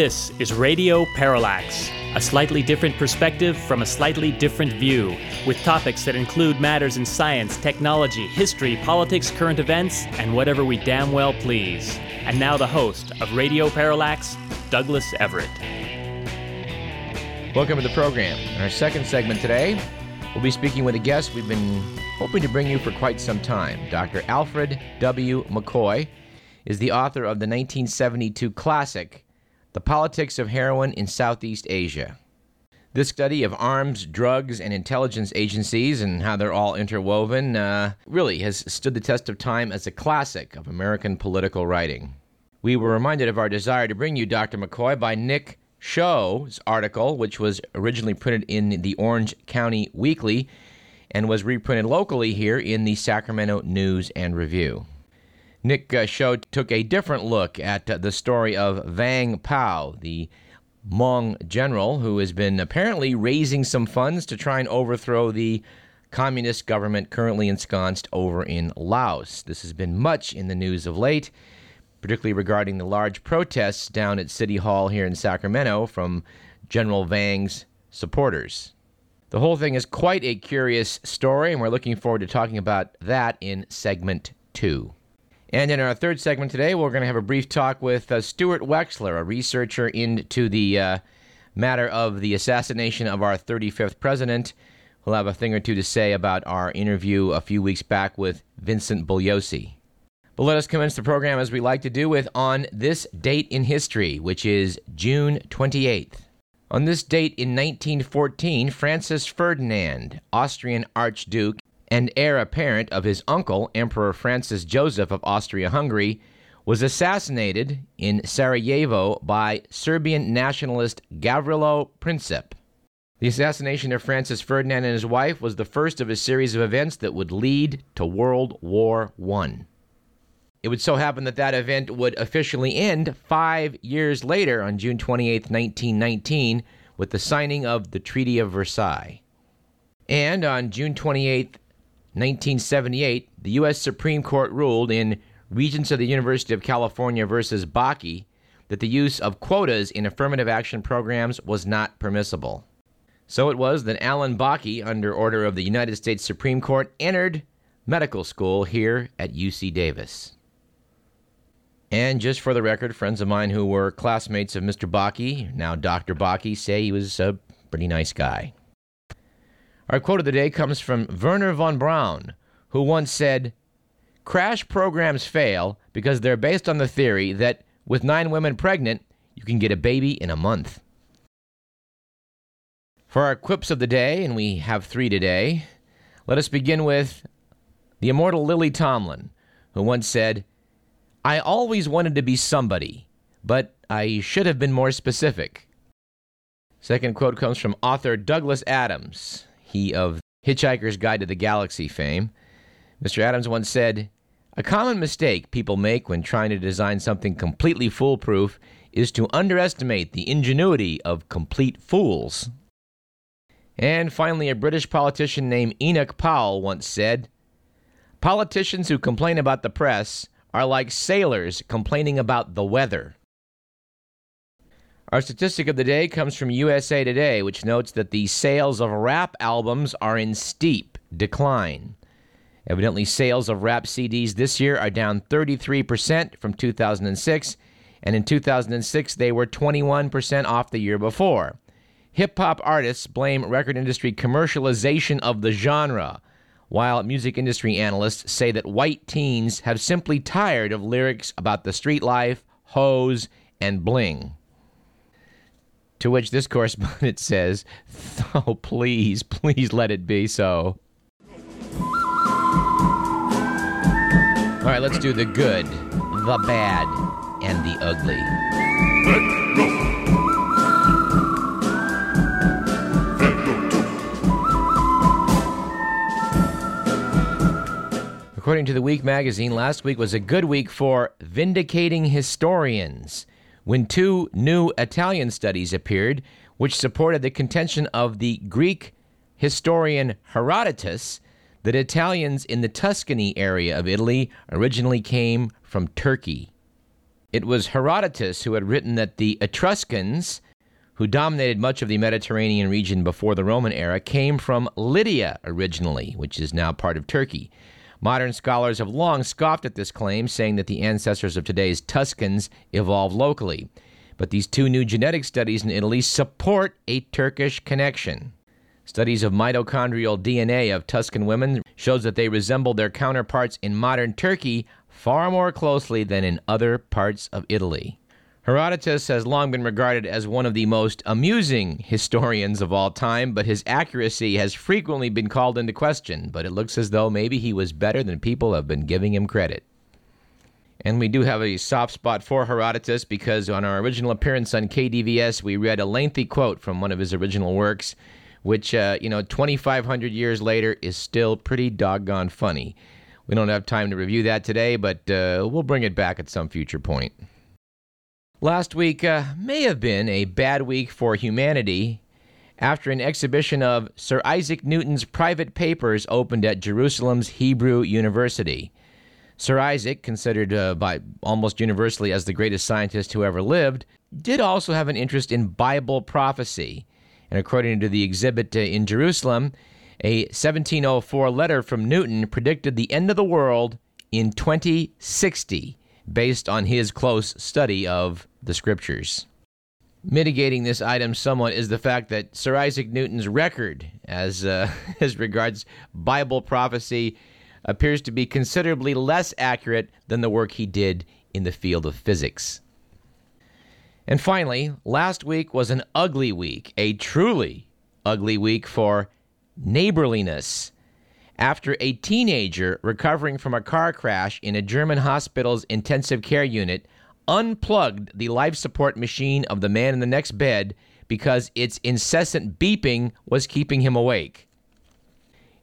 This is Radio Parallax, a slightly different perspective from a slightly different view, with topics that include matters in science, technology, history, politics, current events, and whatever we damn well please. And now the host of Radio Parallax, Douglas Everett. Welcome to the program. In our second segment today, we'll be speaking with a guest we've been hoping to bring you for quite some time. Dr. Alfred W. McCoy is the author of the 1972 classic, The Politics of Heroin in Southeast Asia. This study of arms, drugs, and intelligence agencies and how they're all interwoven uh, really has stood the test of time as a classic of American political writing. We were reminded of our desire to bring you Dr. McCoy by Nick Schou's article, which was originally printed in the Orange County Weekly and was reprinted locally here in the Sacramento News and Review. Nick uh, Schou took a different look at uh, the story of Vang Pao, the Hmong general who has been apparently raising some funds to try and overthrow the communist government currently ensconced over in Laos. This has been much in the news of late particularly regarding the large protests down at City Hall here in Sacramento from General Vang's supporters. The whole thing is quite a curious story, and we're looking forward to talking about that in segment two. And in our third segment today, we're going to have a brief talk with uh, Stuart Wexler, a researcher into the uh, matter of the assassination of our 35th president. We'll have a thing or two to say about our interview a few weeks back with Vincent Bugliosi. But let us commence the program as we like to do with on this date in history, which is June 28th. On this date in 1914, Francis Ferdinand, Austrian Archduke and heir apparent of his uncle, Emperor Francis Joseph of Austria Hungary, was assassinated in Sarajevo by Serbian nationalist Gavrilo Princip. The assassination of Francis Ferdinand and his wife was the first of a series of events that would lead to World War I. It would so happen that that event would officially end five years later on June 28, 1919, with the signing of the Treaty of Versailles. And on June 28, 1978, the U.S. Supreme Court ruled in Regents of the University of California versus Bakke that the use of quotas in affirmative action programs was not permissible. So it was that Alan Bakke, under order of the United States Supreme Court, entered medical school here at UC Davis. And just for the record, friends of mine who were classmates of Mr. Bakke, now Dr. Bakke, say he was a pretty nice guy. Our quote of the day comes from Wernher von Braun, who once said, Crash programs fail because they're based on the theory that with nine women pregnant, you can get a baby in a month. For our quips of the day, and we have three today, let us begin with the immortal Lily Tomlin, who once said, I always wanted to be somebody, but I should have been more specific. Second quote comes from author Douglas Adams, he of Hitchhiker's Guide to the Galaxy fame. Mr. Adams once said, A common mistake people make when trying to design something completely foolproof is to underestimate the ingenuity of complete fools. And finally, a British politician named Enoch Powell once said, Politicians who complain about the press are like sailors complaining about the weather. Our statistic of the day comes from USA Today, which notes that the sales of rap albums are in steep decline. Evidently, sales of rap CDs this year are down 33% from 2006, and in 2006 they were 21% off the year before. Hip hop artists blame record industry commercialization of the genre while music industry analysts say that white teens have simply tired of lyrics about the street life, hoes, and bling. To which this correspondent says, Oh, please, please let it be so. All right, let's do the good, the bad, and the ugly. According to the Week magazine, last week was a good week for vindicating historians when two new Italian studies appeared which supported the contention of the Greek historian Herodotus that Italians in the Tuscany area of Italy originally came from Turkey. It was Herodotus who had written that the Etruscans, who dominated much of the Mediterranean region before the Roman era, came from Lydia originally, which is now part of Turkey. Modern scholars have long scoffed at this claim, saying that the ancestors of today's Tuscans evolved locally. But these two new genetic studies in Italy support a Turkish connection. Studies of mitochondrial DNA of Tuscan women shows that they resemble their counterparts in modern Turkey far more closely than in other parts of Italy. Herodotus has long been regarded as one of the most amusing historians of all time, but his accuracy has frequently been called into question. But it looks as though maybe he was better than people have been giving him credit. And we do have a soft spot for Herodotus because on our original appearance on KDVS, we read a lengthy quote from one of his original works, which, uh, you know, 2,500 years later is still pretty doggone funny. We don't have time to review that today, but uh, we'll bring it back at some future point. Last week uh, may have been a bad week for humanity after an exhibition of Sir Isaac Newton's private papers opened at Jerusalem's Hebrew University. Sir Isaac, considered uh, by almost universally as the greatest scientist who ever lived, did also have an interest in Bible prophecy. And according to the exhibit uh, in Jerusalem, a 1704 letter from Newton predicted the end of the world in 2060 based on his close study of the scriptures. Mitigating this item somewhat is the fact that Sir Isaac Newton's record as, uh, as regards Bible prophecy appears to be considerably less accurate than the work he did in the field of physics. And finally, last week was an ugly week, a truly ugly week for neighborliness. After a teenager recovering from a car crash in a German hospital's intensive care unit unplugged the life support machine of the man in the next bed because its incessant beeping was keeping him awake.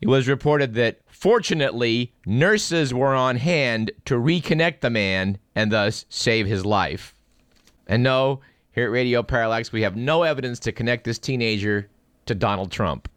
It was reported that, fortunately, nurses were on hand to reconnect the man and thus save his life. And no, here at Radio Parallax, we have no evidence to connect this teenager to Donald Trump.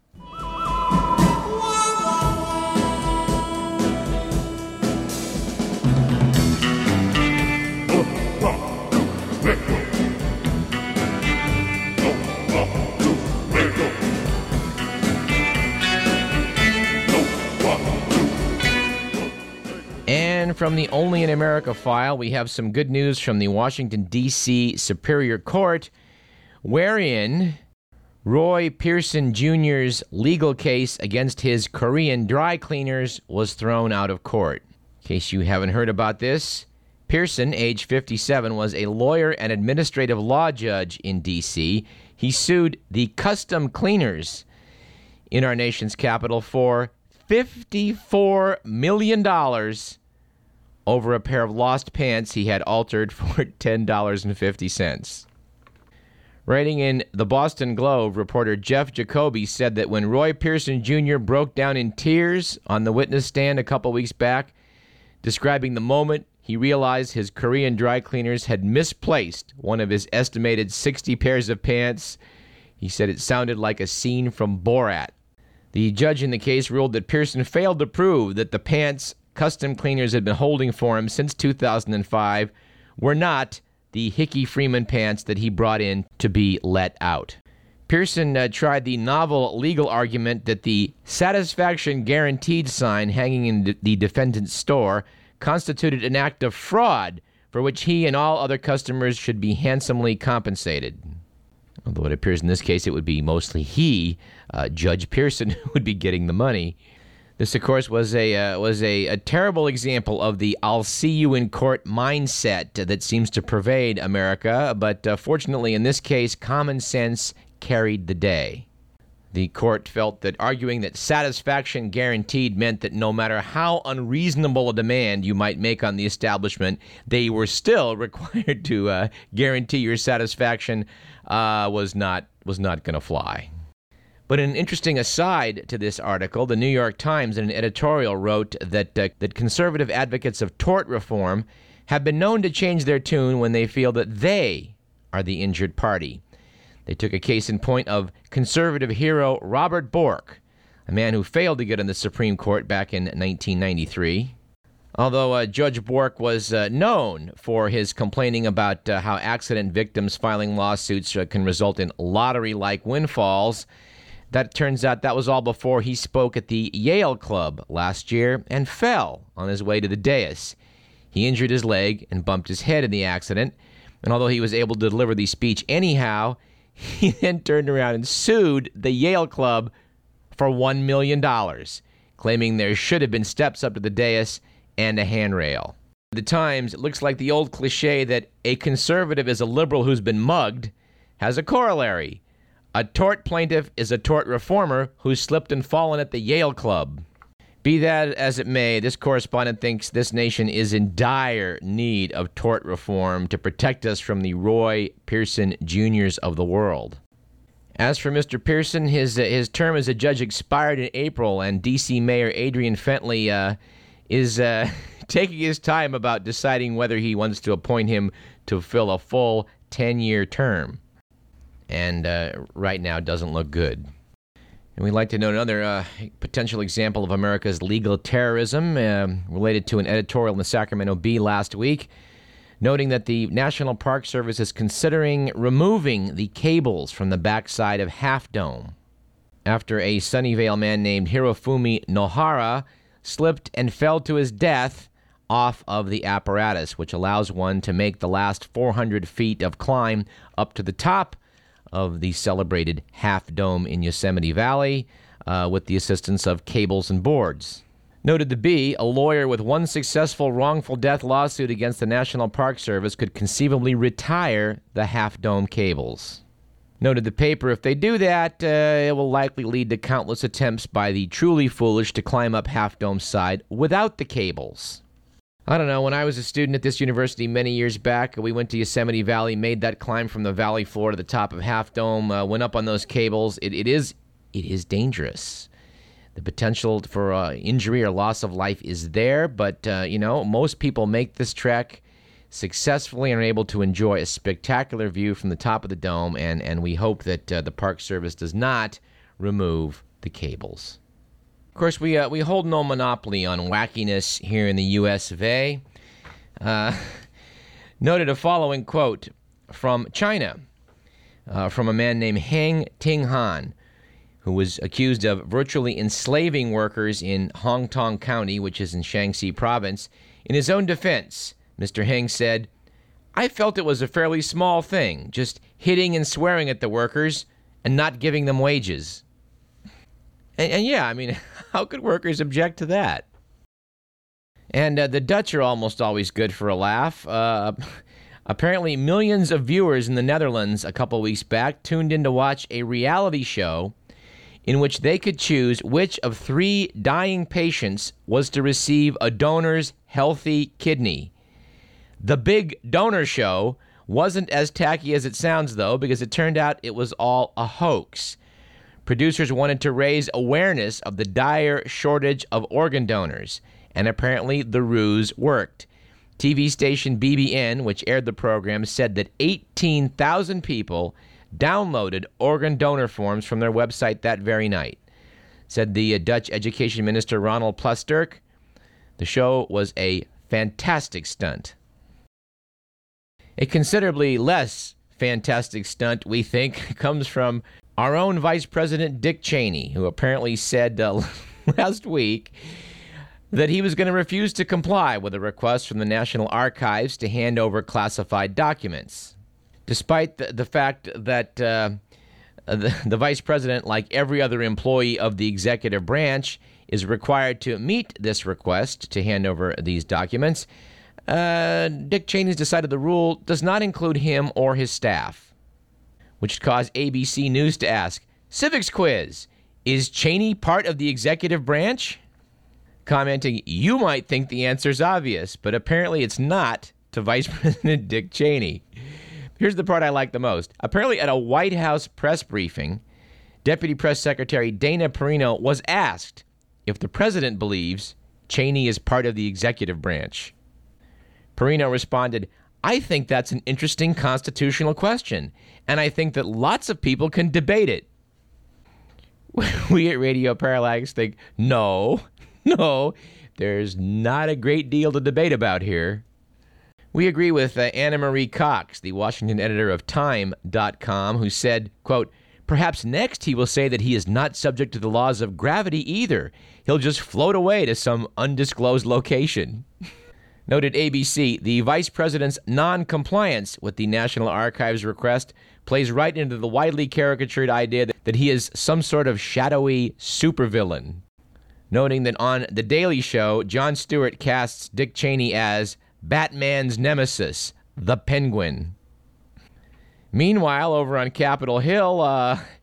And from the Only in America file, we have some good news from the Washington, D.C. Superior Court, wherein Roy Pearson Jr.'s legal case against his Korean dry cleaners was thrown out of court. In case you haven't heard about this, Pearson, age 57, was a lawyer and administrative law judge in D.C. He sued the custom cleaners in our nation's capital for $54 million over a pair of lost pants he had altered for $10.50. Writing in the Boston Globe, reporter Jeff Jacoby said that when Roy Pearson Jr. broke down in tears on the witness stand a couple weeks back, describing the moment he realized his Korean dry cleaners had misplaced one of his estimated 60 pairs of pants, he said it sounded like a scene from Borat. The judge in the case ruled that Pearson failed to prove that the pants custom cleaners had been holding for him since 2005 were not the Hickey Freeman pants that he brought in to be let out. Pearson uh, tried the novel legal argument that the satisfaction guaranteed sign hanging in the defendant's store constituted an act of fraud for which he and all other customers should be handsomely compensated. Although it appears in this case it would be mostly he, uh, Judge Pearson, who would be getting the money. This, of course, was a uh, was a, a terrible example of the "I'll see you in court" mindset that seems to pervade America. But uh, fortunately, in this case, common sense carried the day. The court felt that arguing that satisfaction guaranteed meant that no matter how unreasonable a demand you might make on the establishment, they were still required to uh, guarantee your satisfaction uh, was not was not going to fly. But an interesting aside to this article, the New York Times in an editorial wrote that uh, that conservative advocates of tort reform have been known to change their tune when they feel that they are the injured party. They took a case in point of conservative hero Robert Bork, a man who failed to get on the Supreme Court back in 1993. Although uh, Judge Bork was uh, known for his complaining about uh, how accident victims filing lawsuits uh, can result in lottery like windfalls, that turns out that was all before he spoke at the Yale Club last year and fell on his way to the dais. He injured his leg and bumped his head in the accident, and although he was able to deliver the speech anyhow, he then turned around and sued the Yale Club for $1 million, claiming there should have been steps up to the dais and a handrail. The Times, looks like the old cliche that a conservative is a liberal who's been mugged has a corollary. A tort plaintiff is a tort reformer who slipped and fallen at the Yale Club. Be that as it may, this correspondent thinks this nation is in dire need of tort reform to protect us from the Roy Pearson Juniors of the world. As for Mr. Pearson, his uh, his term as a judge expired in April, and D.C. Mayor Adrian Fenty uh, is uh, taking his time about deciding whether he wants to appoint him to fill a full 10 year term. And uh, right now doesn't look good. And we'd like to note another uh, potential example of America's legal terrorism uh, related to an editorial in the Sacramento Bee last week, noting that the National Park Service is considering removing the cables from the backside of Half Dome after a Sunnyvale man named Hirofumi Nohara slipped and fell to his death off of the apparatus, which allows one to make the last 400 feet of climb up to the top of the celebrated Half Dome in Yosemite Valley uh, with the assistance of cables and boards. Noted the Bee, a lawyer with one successful wrongful death lawsuit against the National Park Service could conceivably retire the Half Dome cables. Noted the paper, if they do that, uh, it will likely lead to countless attempts by the truly foolish to climb up Half Dome's side without the cables. I don't know, when I was a student at this university many years back, we went to Yosemite Valley, made that climb from the valley floor to the top of Half Dome, uh, went up on those cables. It, it is it is dangerous. The potential for uh, injury or loss of life is there, but uh, you know, most people make this trek successfully and are able to enjoy a spectacular view from the top of the dome, and, and we hope that uh, the Park Service does not remove the cables. Of course, we, uh, we hold no monopoly on wackiness here in the US of A. Uh, noted a following quote from China uh, from a man named Heng Ting Han, who was accused of virtually enslaving workers in Hongtong County, which is in Shanxi province. In his own defense, Mr. Heng said, I felt it was a fairly small thing, just hitting and swearing at the workers and not giving them wages. And, and yeah, I mean, how could workers object to that? And uh, the Dutch are almost always good for a laugh. Uh, apparently, millions of viewers in the Netherlands a couple weeks back tuned in to watch a reality show in which they could choose which of three dying patients was to receive a donor's healthy kidney. The Big Donor Show wasn't as tacky as it sounds, though, because it turned out it was all a hoax. Producers wanted to raise awareness of the dire shortage of organ donors, and apparently the ruse worked. TV station BNN, which aired the program, said that 18,000 people downloaded organ donor forms from their website that very night. Said the uh, Dutch Education Minister Ronald Plasterk. The show was a fantastic stunt. A considerably less fantastic stunt, we think, comes from our own Vice President Dick Cheney, who apparently said uh, last week that he was going to refuse to comply with a request from the National Archives to hand over classified documents. Despite the, the fact that uh, the, the vice president, like every other employee of the executive branch, is required to meet this request to hand over these documents, uh, Dick Cheney's decided the rule does not include him or his staff, which caused ABC News to ask Civics quiz Is Cheney part of the executive branch? Commenting, You might think the answer is obvious, but apparently it's not to Vice President Dick Cheney. Here's the part I like the most. Apparently, at a White House press briefing, Deputy Press Secretary Dana Perino was asked if the president believes Cheney is part of the executive branch. Perino responded, I think that's an interesting constitutional question, and I think that lots of people can debate it. we at Radio Parallax think, no, no, there's not a great deal to debate about here. We agree with uh, Ana Marie Cox, the Washington editor of Time.com, who said, quote, Perhaps next he will say that he is not subject to the laws of gravity either. He'll just float away to some undisclosed location. Noted ABC, the vice president's non compliance with the National Archives request plays right into the widely caricatured idea that, that he is some sort of shadowy supervillain. Noting that on The Daily Show, Jon Stewart casts Dick Cheney as Batman's nemesis, the Penguin. Meanwhile, over on Capitol Hill, uh,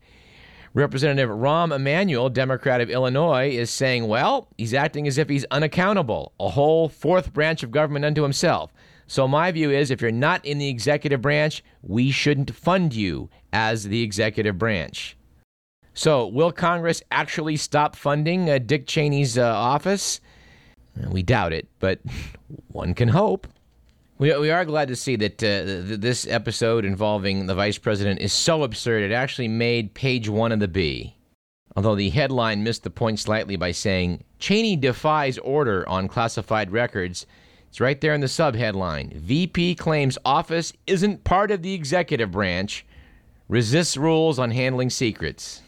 Representative Rahm Emanuel, Democrat of Illinois, is saying, well, he's acting as if he's unaccountable, a whole fourth branch of government unto himself. So, my view is if you're not in the executive branch, we shouldn't fund you as the executive branch. So, will Congress actually stop funding uh, Dick Cheney's uh, office? We doubt it, but one can hope. We, we are glad to see that uh, th- this episode involving the vice president is so absurd it actually made page one of the Bee. Although the headline missed the point slightly by saying Cheney defies order on classified records, it's right there in the subheadline. VP claims office isn't part of the executive branch, resists rules on handling secrets.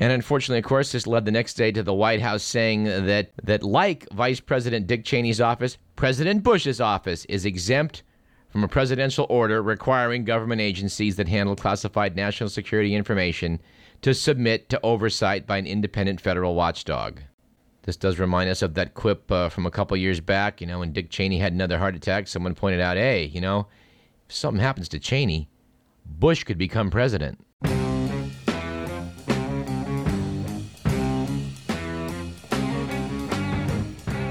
And unfortunately, of course, this led the next day to the White House saying that, that like Vice President Dick Cheney's office, President Bush's office is exempt from a presidential order requiring government agencies that handle classified national security information to submit to oversight by an independent federal watchdog. This does remind us of that quip uh, from a couple years back, you know, when Dick Cheney had another heart attack. Someone pointed out, hey, you know, if something happens to Cheney, Bush could become president.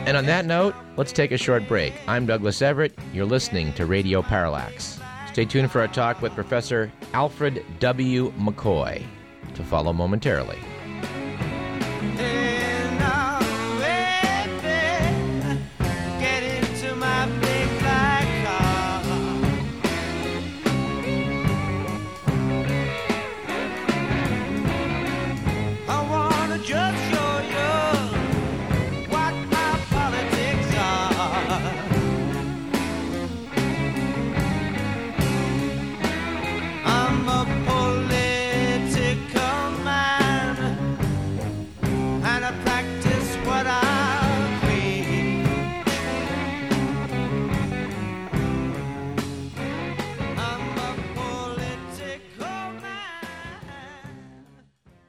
And on that note, let's take a short break. I'm Douglas Everett. You're listening to Radio Parallax. Stay tuned for our talk with Professor Alfred W. McCoy to follow momentarily.